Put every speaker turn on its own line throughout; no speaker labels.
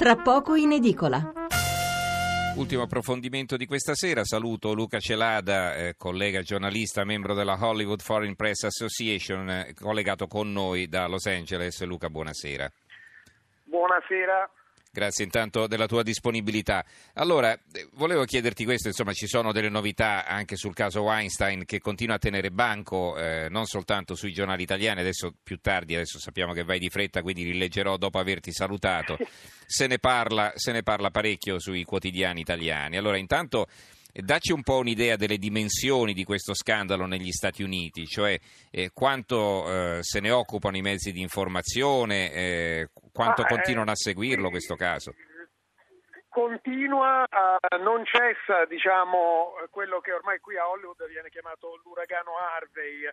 tra poco in edicola.
Ultimo approfondimento di questa sera, saluto Luca Celada, eh, collega giornalista, membro della Hollywood Foreign Press Association, eh, collegato con noi da Los Angeles. Luca, buonasera.
Buonasera.
Grazie intanto della tua disponibilità. Allora, eh, volevo chiederti questo, insomma ci sono delle novità anche sul caso Weinstein che continua a tenere banco eh, non soltanto sui giornali italiani, adesso più tardi, adesso sappiamo che vai di fretta, quindi rileggerò dopo averti salutato. Se ne parla, se ne parla parecchio sui quotidiani italiani. Allora, intanto Dacci un po' un'idea delle dimensioni di questo scandalo negli Stati Uniti, cioè eh, quanto eh, se ne occupano i mezzi di informazione, eh, quanto ah, continuano a seguirlo questo caso.
Continua, uh, non cessa diciamo, quello che ormai qui a Hollywood viene chiamato l'uragano Harvey,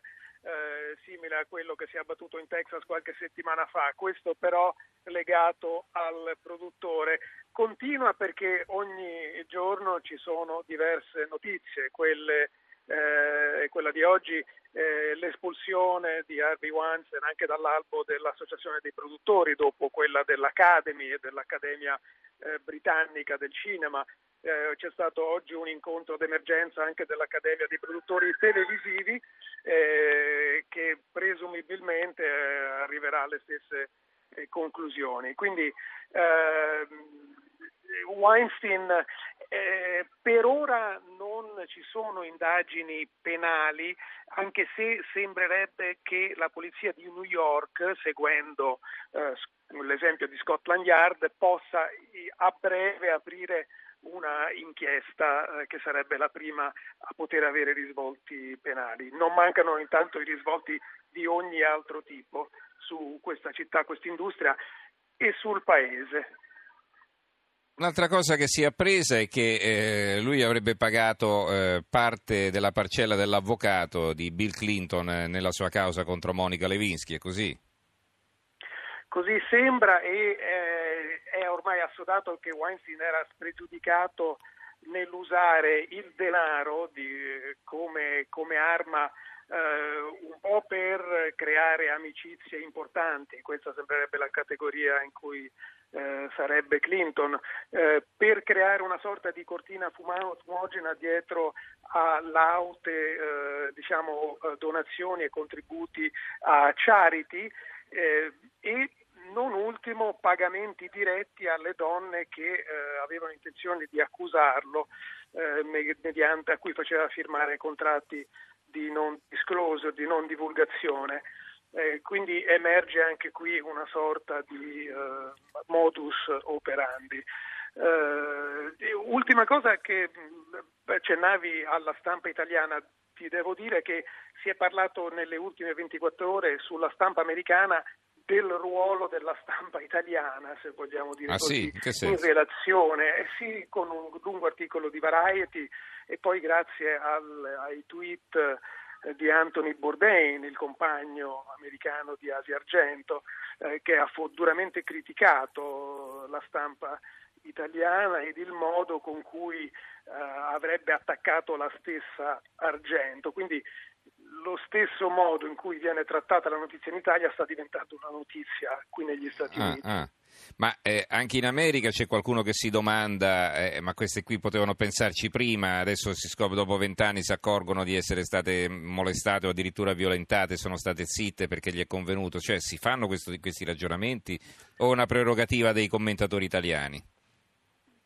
eh, simile a quello che si è abbattuto in Texas qualche settimana fa, questo però legato al produttore. Continua perché ogni giorno ci sono diverse notizie, quelle, eh, quella di oggi eh, l'espulsione di Harvey Weinstein anche dall'albo dell'Associazione dei produttori dopo quella dell'Academy e dell'Accademia eh, britannica del cinema. Eh, c'è stato oggi un incontro d'emergenza anche dell'Accademia dei produttori televisivi eh, che presumibilmente eh, arriverà alle stesse conclusioni. Quindi ehm, Weinstein eh, per ora non ci sono indagini penali, anche se sembrerebbe che la polizia di New York, seguendo eh, l'esempio di Scotland Yard, possa a breve aprire una inchiesta eh, che sarebbe la prima a poter avere risvolti penali. Non mancano intanto i risvolti di ogni altro tipo su questa città, questa industria e sul paese.
Un'altra cosa che si è appresa è che eh, lui avrebbe pagato eh, parte della parcella dell'avvocato di Bill Clinton eh, nella sua causa contro Monica Lewinsky, è così?
Così sembra e eh, è ormai assodato che Weinstein era spregiudicato nell'usare il denaro di, come, come arma Uh, un po' per creare amicizie importanti, questa sembrerebbe la categoria in cui uh, sarebbe Clinton, uh, per creare una sorta di cortina fumogena dietro a laute diciamo, donazioni e contributi a charity e non ultimo pagamenti diretti alle donne che avevano intenzione di accusarlo mediante a cui faceva firmare contratti di non disclosure, di non divulgazione. Eh, quindi emerge anche qui una sorta di eh, modus operandi. Eh, ultima cosa che accennavi alla stampa italiana, ti devo dire che si è parlato nelle ultime 24 ore sulla stampa americana del ruolo della stampa italiana, se vogliamo dire
ah,
così,
sì?
in relazione, eh sì, con un lungo articolo di Variety e poi grazie al, ai tweet di Anthony Bourdain, il compagno americano di Asia Argento, eh, che ha duramente criticato la stampa italiana ed il modo con cui eh, avrebbe attaccato la stessa Argento. Quindi lo stesso modo in cui viene trattata la notizia in Italia sta diventando una notizia qui negli Stati
ah,
Uniti.
Ah. Ma eh, anche in America c'è qualcuno che si domanda, eh, ma queste qui potevano pensarci prima, adesso si scopre dopo vent'anni si accorgono di essere state molestate o addirittura violentate, sono state zitte perché gli è convenuto, cioè si fanno questo, questi ragionamenti o è una prerogativa dei commentatori italiani?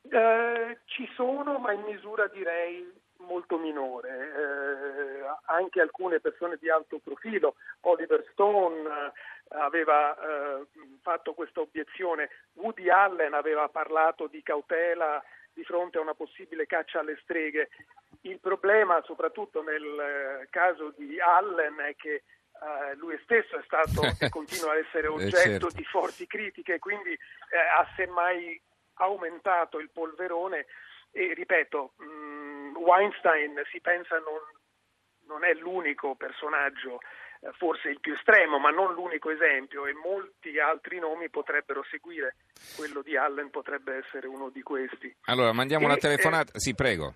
Eh, ci sono, ma in misura direi molto minore. Eh, anche alcune persone di alto profilo, Oliver Stone eh, aveva eh, fatto questa obiezione, Woody Allen aveva parlato di cautela di fronte a una possibile caccia alle streghe. Il problema, soprattutto nel eh, caso di Allen, è che Uh, lui stesso è stato e continua a essere oggetto certo. di forti critiche, quindi eh, ha semmai aumentato il polverone e ripeto, mh, mm, Weinstein si pensa non, non è l'unico personaggio eh, forse il più estremo, ma non l'unico esempio e molti altri nomi potrebbero seguire. Quello di Allen potrebbe essere uno di questi.
Allora, mandiamo e, una telefonata. Eh, sì, prego.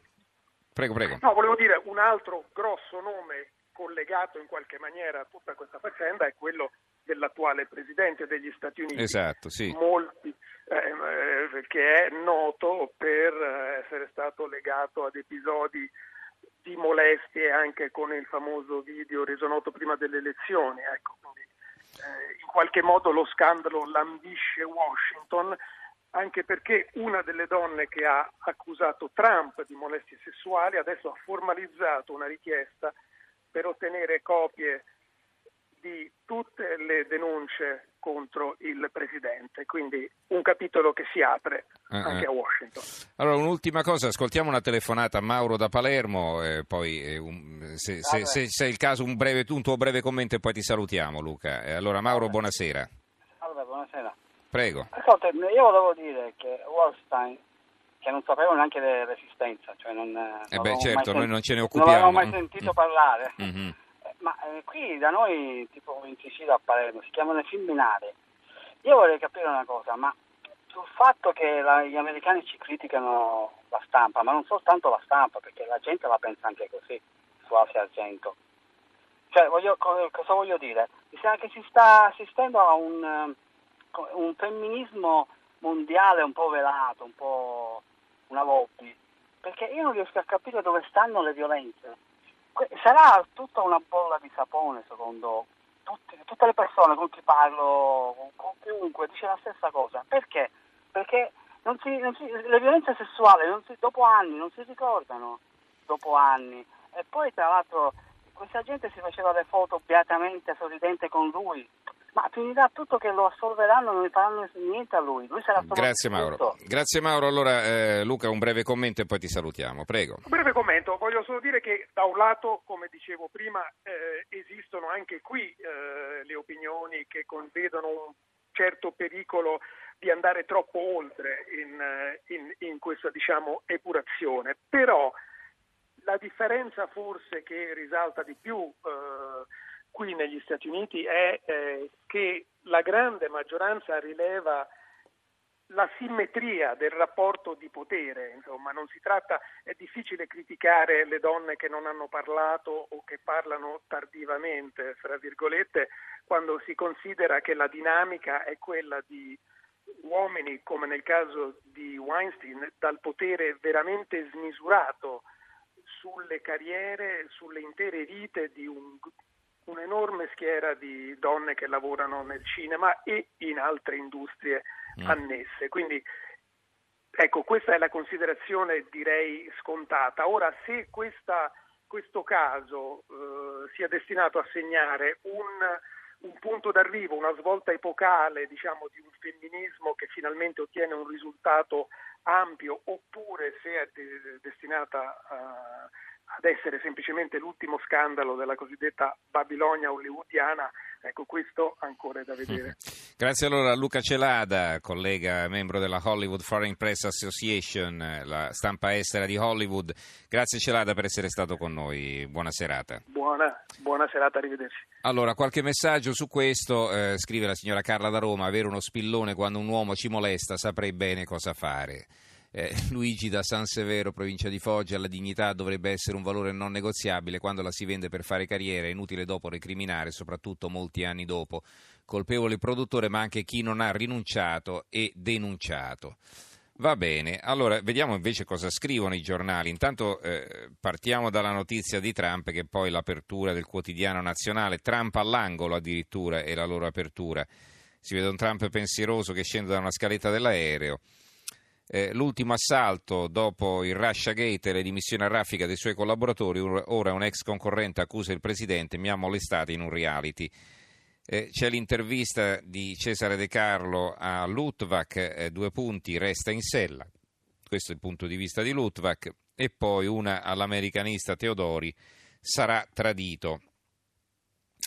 Prego, prego.
No, volevo dire un altro grosso nome collegato in qualche maniera a tutta questa faccenda è quello dell'attuale presidente degli Stati Uniti.
Esatto, sì.
Molti, eh, eh che è noto per eh, essere stato legato ad episodi di molestie anche con il famoso video reso noto prima delle elezioni. Ecco, quindi, eh, in qualche modo lo scandalo lambisce Washington anche perché una delle donne che ha accusato Trump di molestie sessuali adesso ha formalizzato una richiesta per ottenere copie di tutte le denunce contro il presidente, quindi un capitolo che si apre uh-uh. anche a Washington.
Allora, un'ultima cosa, ascoltiamo una telefonata a Mauro da Palermo, eh, poi eh, un, se, se, se, se, è il caso un, breve, un tuo breve commento e poi ti salutiamo Luca. Eh, allora Mauro, buonasera.
Allora, buonasera.
Prego.
Ascolta, io volevo dire che Wallstein che non sapevo neanche dell'esistenza, cioè non,
eh beh, certo, noi non ce ne occupiamo.
Non avevo mai sentito
mm.
parlare.
Mm-hmm.
Ma eh, qui da noi, tipo in Sicilia a Palermo, si chiamano filminari. Io vorrei capire una cosa, ma sul fatto che la, gli americani ci criticano la stampa, ma non soltanto la stampa, perché la gente la pensa anche così su Asia Argento. Cioè, voglio, cosa voglio dire? Mi sembra che si sta assistendo a un, eh, un femminismo mondiale un po' velato, un po' una lobby, perché io non riesco a capire dove stanno le violenze sarà tutta una bolla di sapone secondo tutti, tutte le persone con cui parlo, con, chiunque, dice la stessa cosa. Perché? Perché non si, non si, le violenze sessuali si, dopo anni non si ricordano, dopo anni. E poi tra l'altro questa gente si faceva le foto beatamente sorridente con lui, ma finirà tutto che lo assolveranno, non ne faranno niente a lui. lui sarà
Grazie Mauro.
Tutto.
Grazie Mauro. Allora eh, Luca un breve commento e poi ti salutiamo. Prego.
Un breve commento. Voglio solo dire che da un lato, come dicevo prima, eh, esistono anche qui eh, le opinioni che convedono un certo pericolo di andare troppo oltre in, in, in questa diciamo, epurazione. Però la differenza forse che risalta di più eh, qui negli Stati Uniti è eh, che la grande maggioranza rileva la simmetria del rapporto di potere, insomma, non si tratta, è difficile criticare le donne che non hanno parlato o che parlano tardivamente, fra virgolette, quando si considera che la dinamica è quella di uomini, come nel caso di Weinstein, dal potere veramente smisurato sulle carriere, sulle intere vite di un un'enorme schiera di donne che lavorano nel cinema e in altre industrie mm. annesse. Quindi ecco, questa è la considerazione direi scontata. Ora, se questa, questo caso eh, sia destinato a segnare un, un, punto d'arrivo, una svolta epocale diciamo, di un femminismo che finalmente ottiene un risultato ampio, oppure se è de- destinata a ad essere semplicemente l'ultimo scandalo della cosiddetta Babilonia hollywoodiana, ecco questo ancora è da vedere.
Grazie allora a Luca Celada, collega membro della Hollywood Foreign Press Association, la stampa estera di Hollywood. Grazie Celada per essere stato con noi, buona serata.
Buona, buona serata, arrivederci.
Allora, qualche messaggio su questo, eh, scrive la signora Carla da Roma, avere uno spillone quando un uomo ci molesta saprei bene cosa fare eh, Luigi da San Severo, provincia di Foggia, la dignità dovrebbe essere un valore non negoziabile, quando la si vende per fare carriera è inutile dopo recriminare, soprattutto molti anni dopo. Colpevole il produttore, ma anche chi non ha rinunciato e denunciato. Va bene, allora vediamo invece cosa scrivono i giornali. Intanto eh, partiamo dalla notizia di Trump, che è poi l'apertura del quotidiano nazionale. Trump all'angolo addirittura è la loro apertura. Si vede un Trump pensieroso che scende da una scaletta dell'aereo. Eh, l'ultimo assalto dopo il Russia Gate e le dimissioni a raffica dei suoi collaboratori, ora un ex concorrente accusa il presidente, mi ha molestato in un reality. Eh, c'è l'intervista di Cesare De Carlo a Lutvak, eh, due punti, resta in sella, questo è il punto di vista di Lutvak, e poi una all'americanista Teodori, sarà tradito,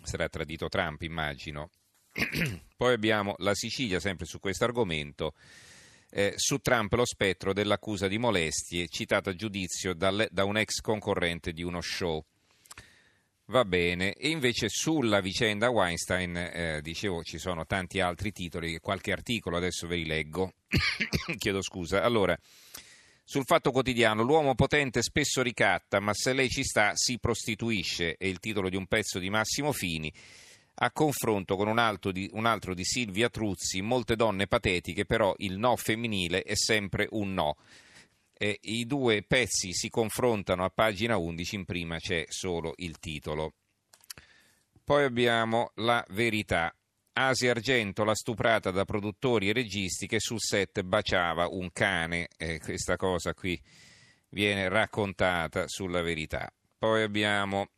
sarà tradito Trump immagino. poi abbiamo la Sicilia sempre su questo argomento eh, su Trump lo spettro dell'accusa di molestie citata a giudizio dalle, da un ex concorrente di uno show. Va bene, e invece sulla vicenda Weinstein, eh, dicevo, ci sono tanti altri titoli, qualche articolo adesso ve li leggo. Chiedo scusa. Allora, sul fatto quotidiano, l'uomo potente spesso ricatta, ma se lei ci sta si prostituisce, è il titolo di un pezzo di Massimo Fini. A confronto con un altro, di, un altro di Silvia Truzzi, molte donne patetiche, però il no femminile è sempre un no. E I due pezzi si confrontano a pagina 11, in prima c'è solo il titolo. Poi abbiamo la verità. Asia Argento, la stuprata da produttori e registi che sul set baciava un cane. Eh, questa cosa qui viene raccontata sulla verità. Poi abbiamo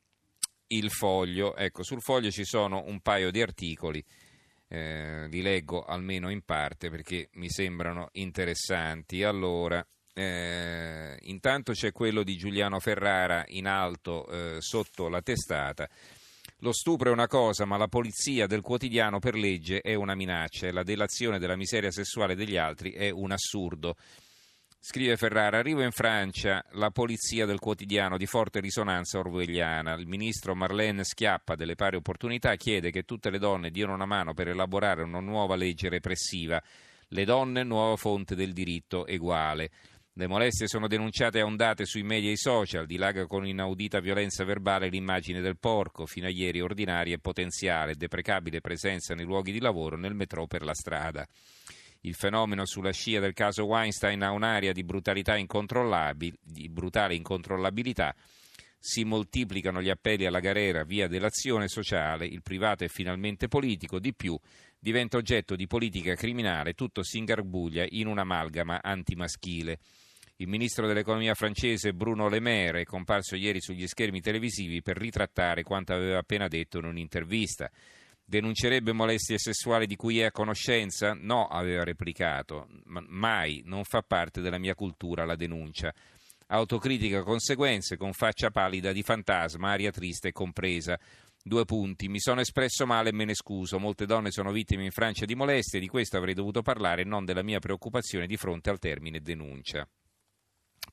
il foglio. Ecco, sul foglio ci sono un paio di articoli. Eh, li leggo almeno in parte perché mi sembrano interessanti. Allora, eh, intanto c'è quello di Giuliano Ferrara in alto eh, sotto la testata. Lo stupro è una cosa, ma la polizia del quotidiano per legge è una minaccia e la delazione della miseria sessuale degli altri è un assurdo. Scrive Ferrara, arrivo in Francia, la polizia del quotidiano di forte risonanza orwelliana. Il ministro Marlène Schiappa delle pari opportunità chiede che tutte le donne diano una mano per elaborare una nuova legge repressiva. Le donne, nuova fonte del diritto eguale. Le molestie sono denunciate a ondate sui media e i social, dilaga con inaudita violenza verbale l'immagine del porco, fino a ieri ordinaria e potenziale, deprecabile presenza nei luoghi di lavoro, nel metro per la strada. Il fenomeno sulla scia del caso Weinstein ha un'area di di brutale incontrollabilità. Si moltiplicano gli appelli alla galera via dell'azione sociale, il privato è finalmente politico, di più diventa oggetto di politica criminale, tutto si ingarbuglia in un'amalgama antimaschile. Il ministro dell'economia francese Bruno Le Maire è comparso ieri sugli schermi televisivi per ritrattare quanto aveva appena detto in un'intervista. Denuncerebbe molestie sessuali di cui è a conoscenza? No, aveva replicato. Mai, non fa parte della mia cultura la denuncia. Autocritica conseguenze, con faccia pallida di fantasma, aria triste compresa. Due punti. Mi sono espresso male e me ne scuso. Molte donne sono vittime in Francia di molestie, di questo avrei dovuto parlare, non della mia preoccupazione di fronte al termine denuncia.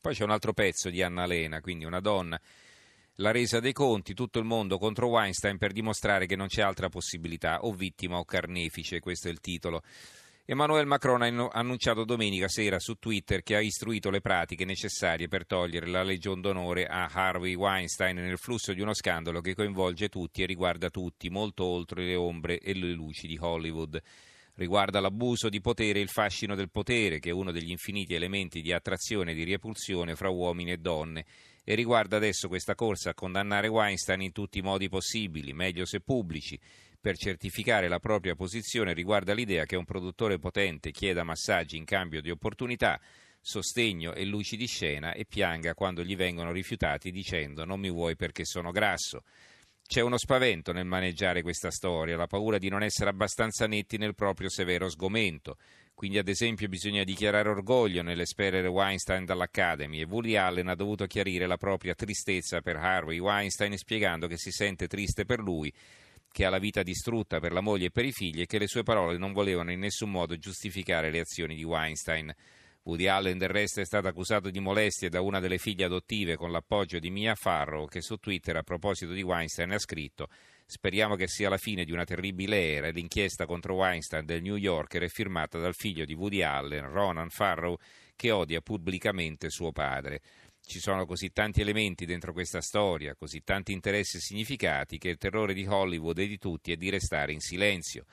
Poi c'è un altro pezzo di Anna Lena, quindi una donna la resa dei conti, tutto il mondo contro Weinstein per dimostrare che non c'è altra possibilità, o vittima o carnefice, questo è il titolo. Emmanuel Macron ha annunciato domenica sera su Twitter che ha istruito le pratiche necessarie per togliere la legion d'onore a Harvey Weinstein nel flusso di uno scandalo che coinvolge tutti e riguarda tutti, molto oltre le ombre e le luci di Hollywood. Riguarda l'abuso di potere e il fascino del potere, che è uno degli infiniti elementi di attrazione e di repulsione fra uomini e donne e riguarda adesso questa corsa a condannare Weinstein in tutti i modi possibili, meglio se pubblici, per certificare la propria posizione riguarda l'idea che un produttore potente chieda massaggi in cambio di opportunità, sostegno e luci di scena e pianga quando gli vengono rifiutati dicendo non mi vuoi perché sono grasso. C'è uno spavento nel maneggiare questa storia, la paura di non essere abbastanza netti nel proprio severo sgomento. Quindi, ad esempio, bisogna dichiarare orgoglio nell'esperere Weinstein dall'Academy e Woody Allen ha dovuto chiarire la propria tristezza per Harvey Weinstein spiegando che si sente triste per lui, che ha la vita distrutta per la moglie e per i figli e che le sue parole non volevano in nessun modo giustificare le azioni di Weinstein. Woody Allen del resto è stato accusato di molestie da una delle figlie adottive con l'appoggio di Mia Farrow che su Twitter a proposito di Weinstein ha scritto Speriamo che sia la fine di una terribile era. L'inchiesta contro Weinstein del New Yorker è firmata dal figlio di Woody Allen, Ronan Farrow, che odia pubblicamente suo padre. Ci sono così tanti elementi dentro questa storia, così tanti interessi e significati, che il terrore di Hollywood e di tutti è di restare in silenzio.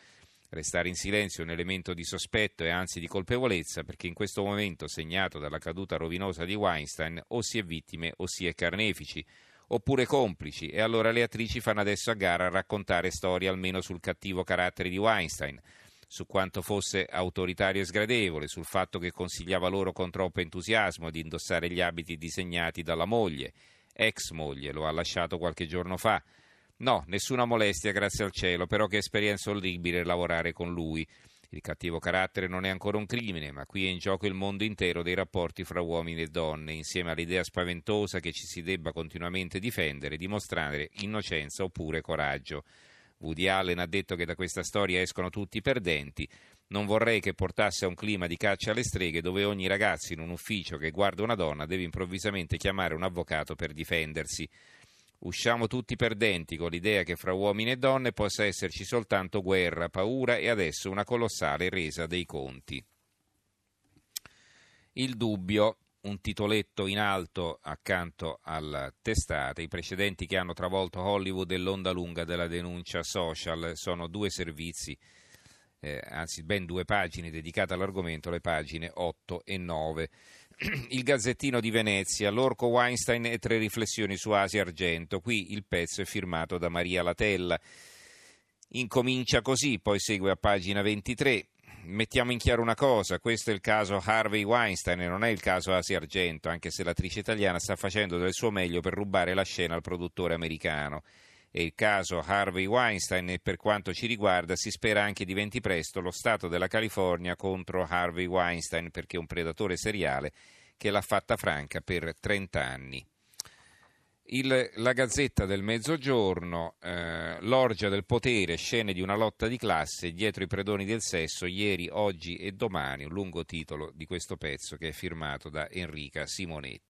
Restare in silenzio è un elemento di sospetto e anzi di colpevolezza, perché in questo momento segnato dalla caduta rovinosa di Weinstein o si è vittime o si è carnefici oppure complici e allora le attrici fanno adesso a gara a raccontare storie almeno sul cattivo carattere di Weinstein, su quanto fosse autoritario e sgradevole, sul fatto che consigliava loro con troppo entusiasmo di indossare gli abiti disegnati dalla moglie, ex moglie, lo ha lasciato qualche giorno fa. No, nessuna molestia, grazie al cielo, però che esperienza orribile lavorare con lui. Il cattivo carattere non è ancora un crimine, ma qui è in gioco il mondo intero dei rapporti fra uomini e donne, insieme all'idea spaventosa che ci si debba continuamente difendere, dimostrare innocenza oppure coraggio. Woody Allen ha detto che da questa storia escono tutti perdenti. Non vorrei che portasse a un clima di caccia alle streghe dove ogni ragazzo in un ufficio che guarda una donna deve improvvisamente chiamare un avvocato per difendersi. Usciamo tutti perdenti con l'idea che fra uomini e donne possa esserci soltanto guerra, paura e adesso una colossale resa dei conti. Il dubbio. un titoletto in alto accanto alla testata. I precedenti che hanno travolto Hollywood e l'onda lunga della denuncia social sono due servizi, eh, anzi ben due pagine dedicate all'argomento, le pagine 8 e 9. Il Gazzettino di Venezia, l'orco Weinstein e tre riflessioni su Asia Argento. Qui il pezzo è firmato da Maria Latella. Incomincia così, poi segue a pagina 23 mettiamo in chiaro una cosa, questo è il caso Harvey Weinstein e non è il caso Asia Argento, anche se l'attrice italiana sta facendo del suo meglio per rubare la scena al produttore americano. È il caso Harvey Weinstein e per quanto ci riguarda si spera anche diventi presto lo Stato della California contro Harvey Weinstein perché è un predatore seriale che l'ha fatta franca per 30 anni. Il, la Gazzetta del Mezzogiorno, eh, l'orgia del potere, scene di una lotta di classe dietro i predoni del sesso, ieri, oggi e domani, un lungo titolo di questo pezzo che è firmato da Enrica Simonetti.